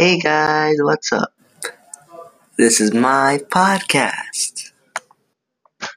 Hey guys, what's up? This is my podcast.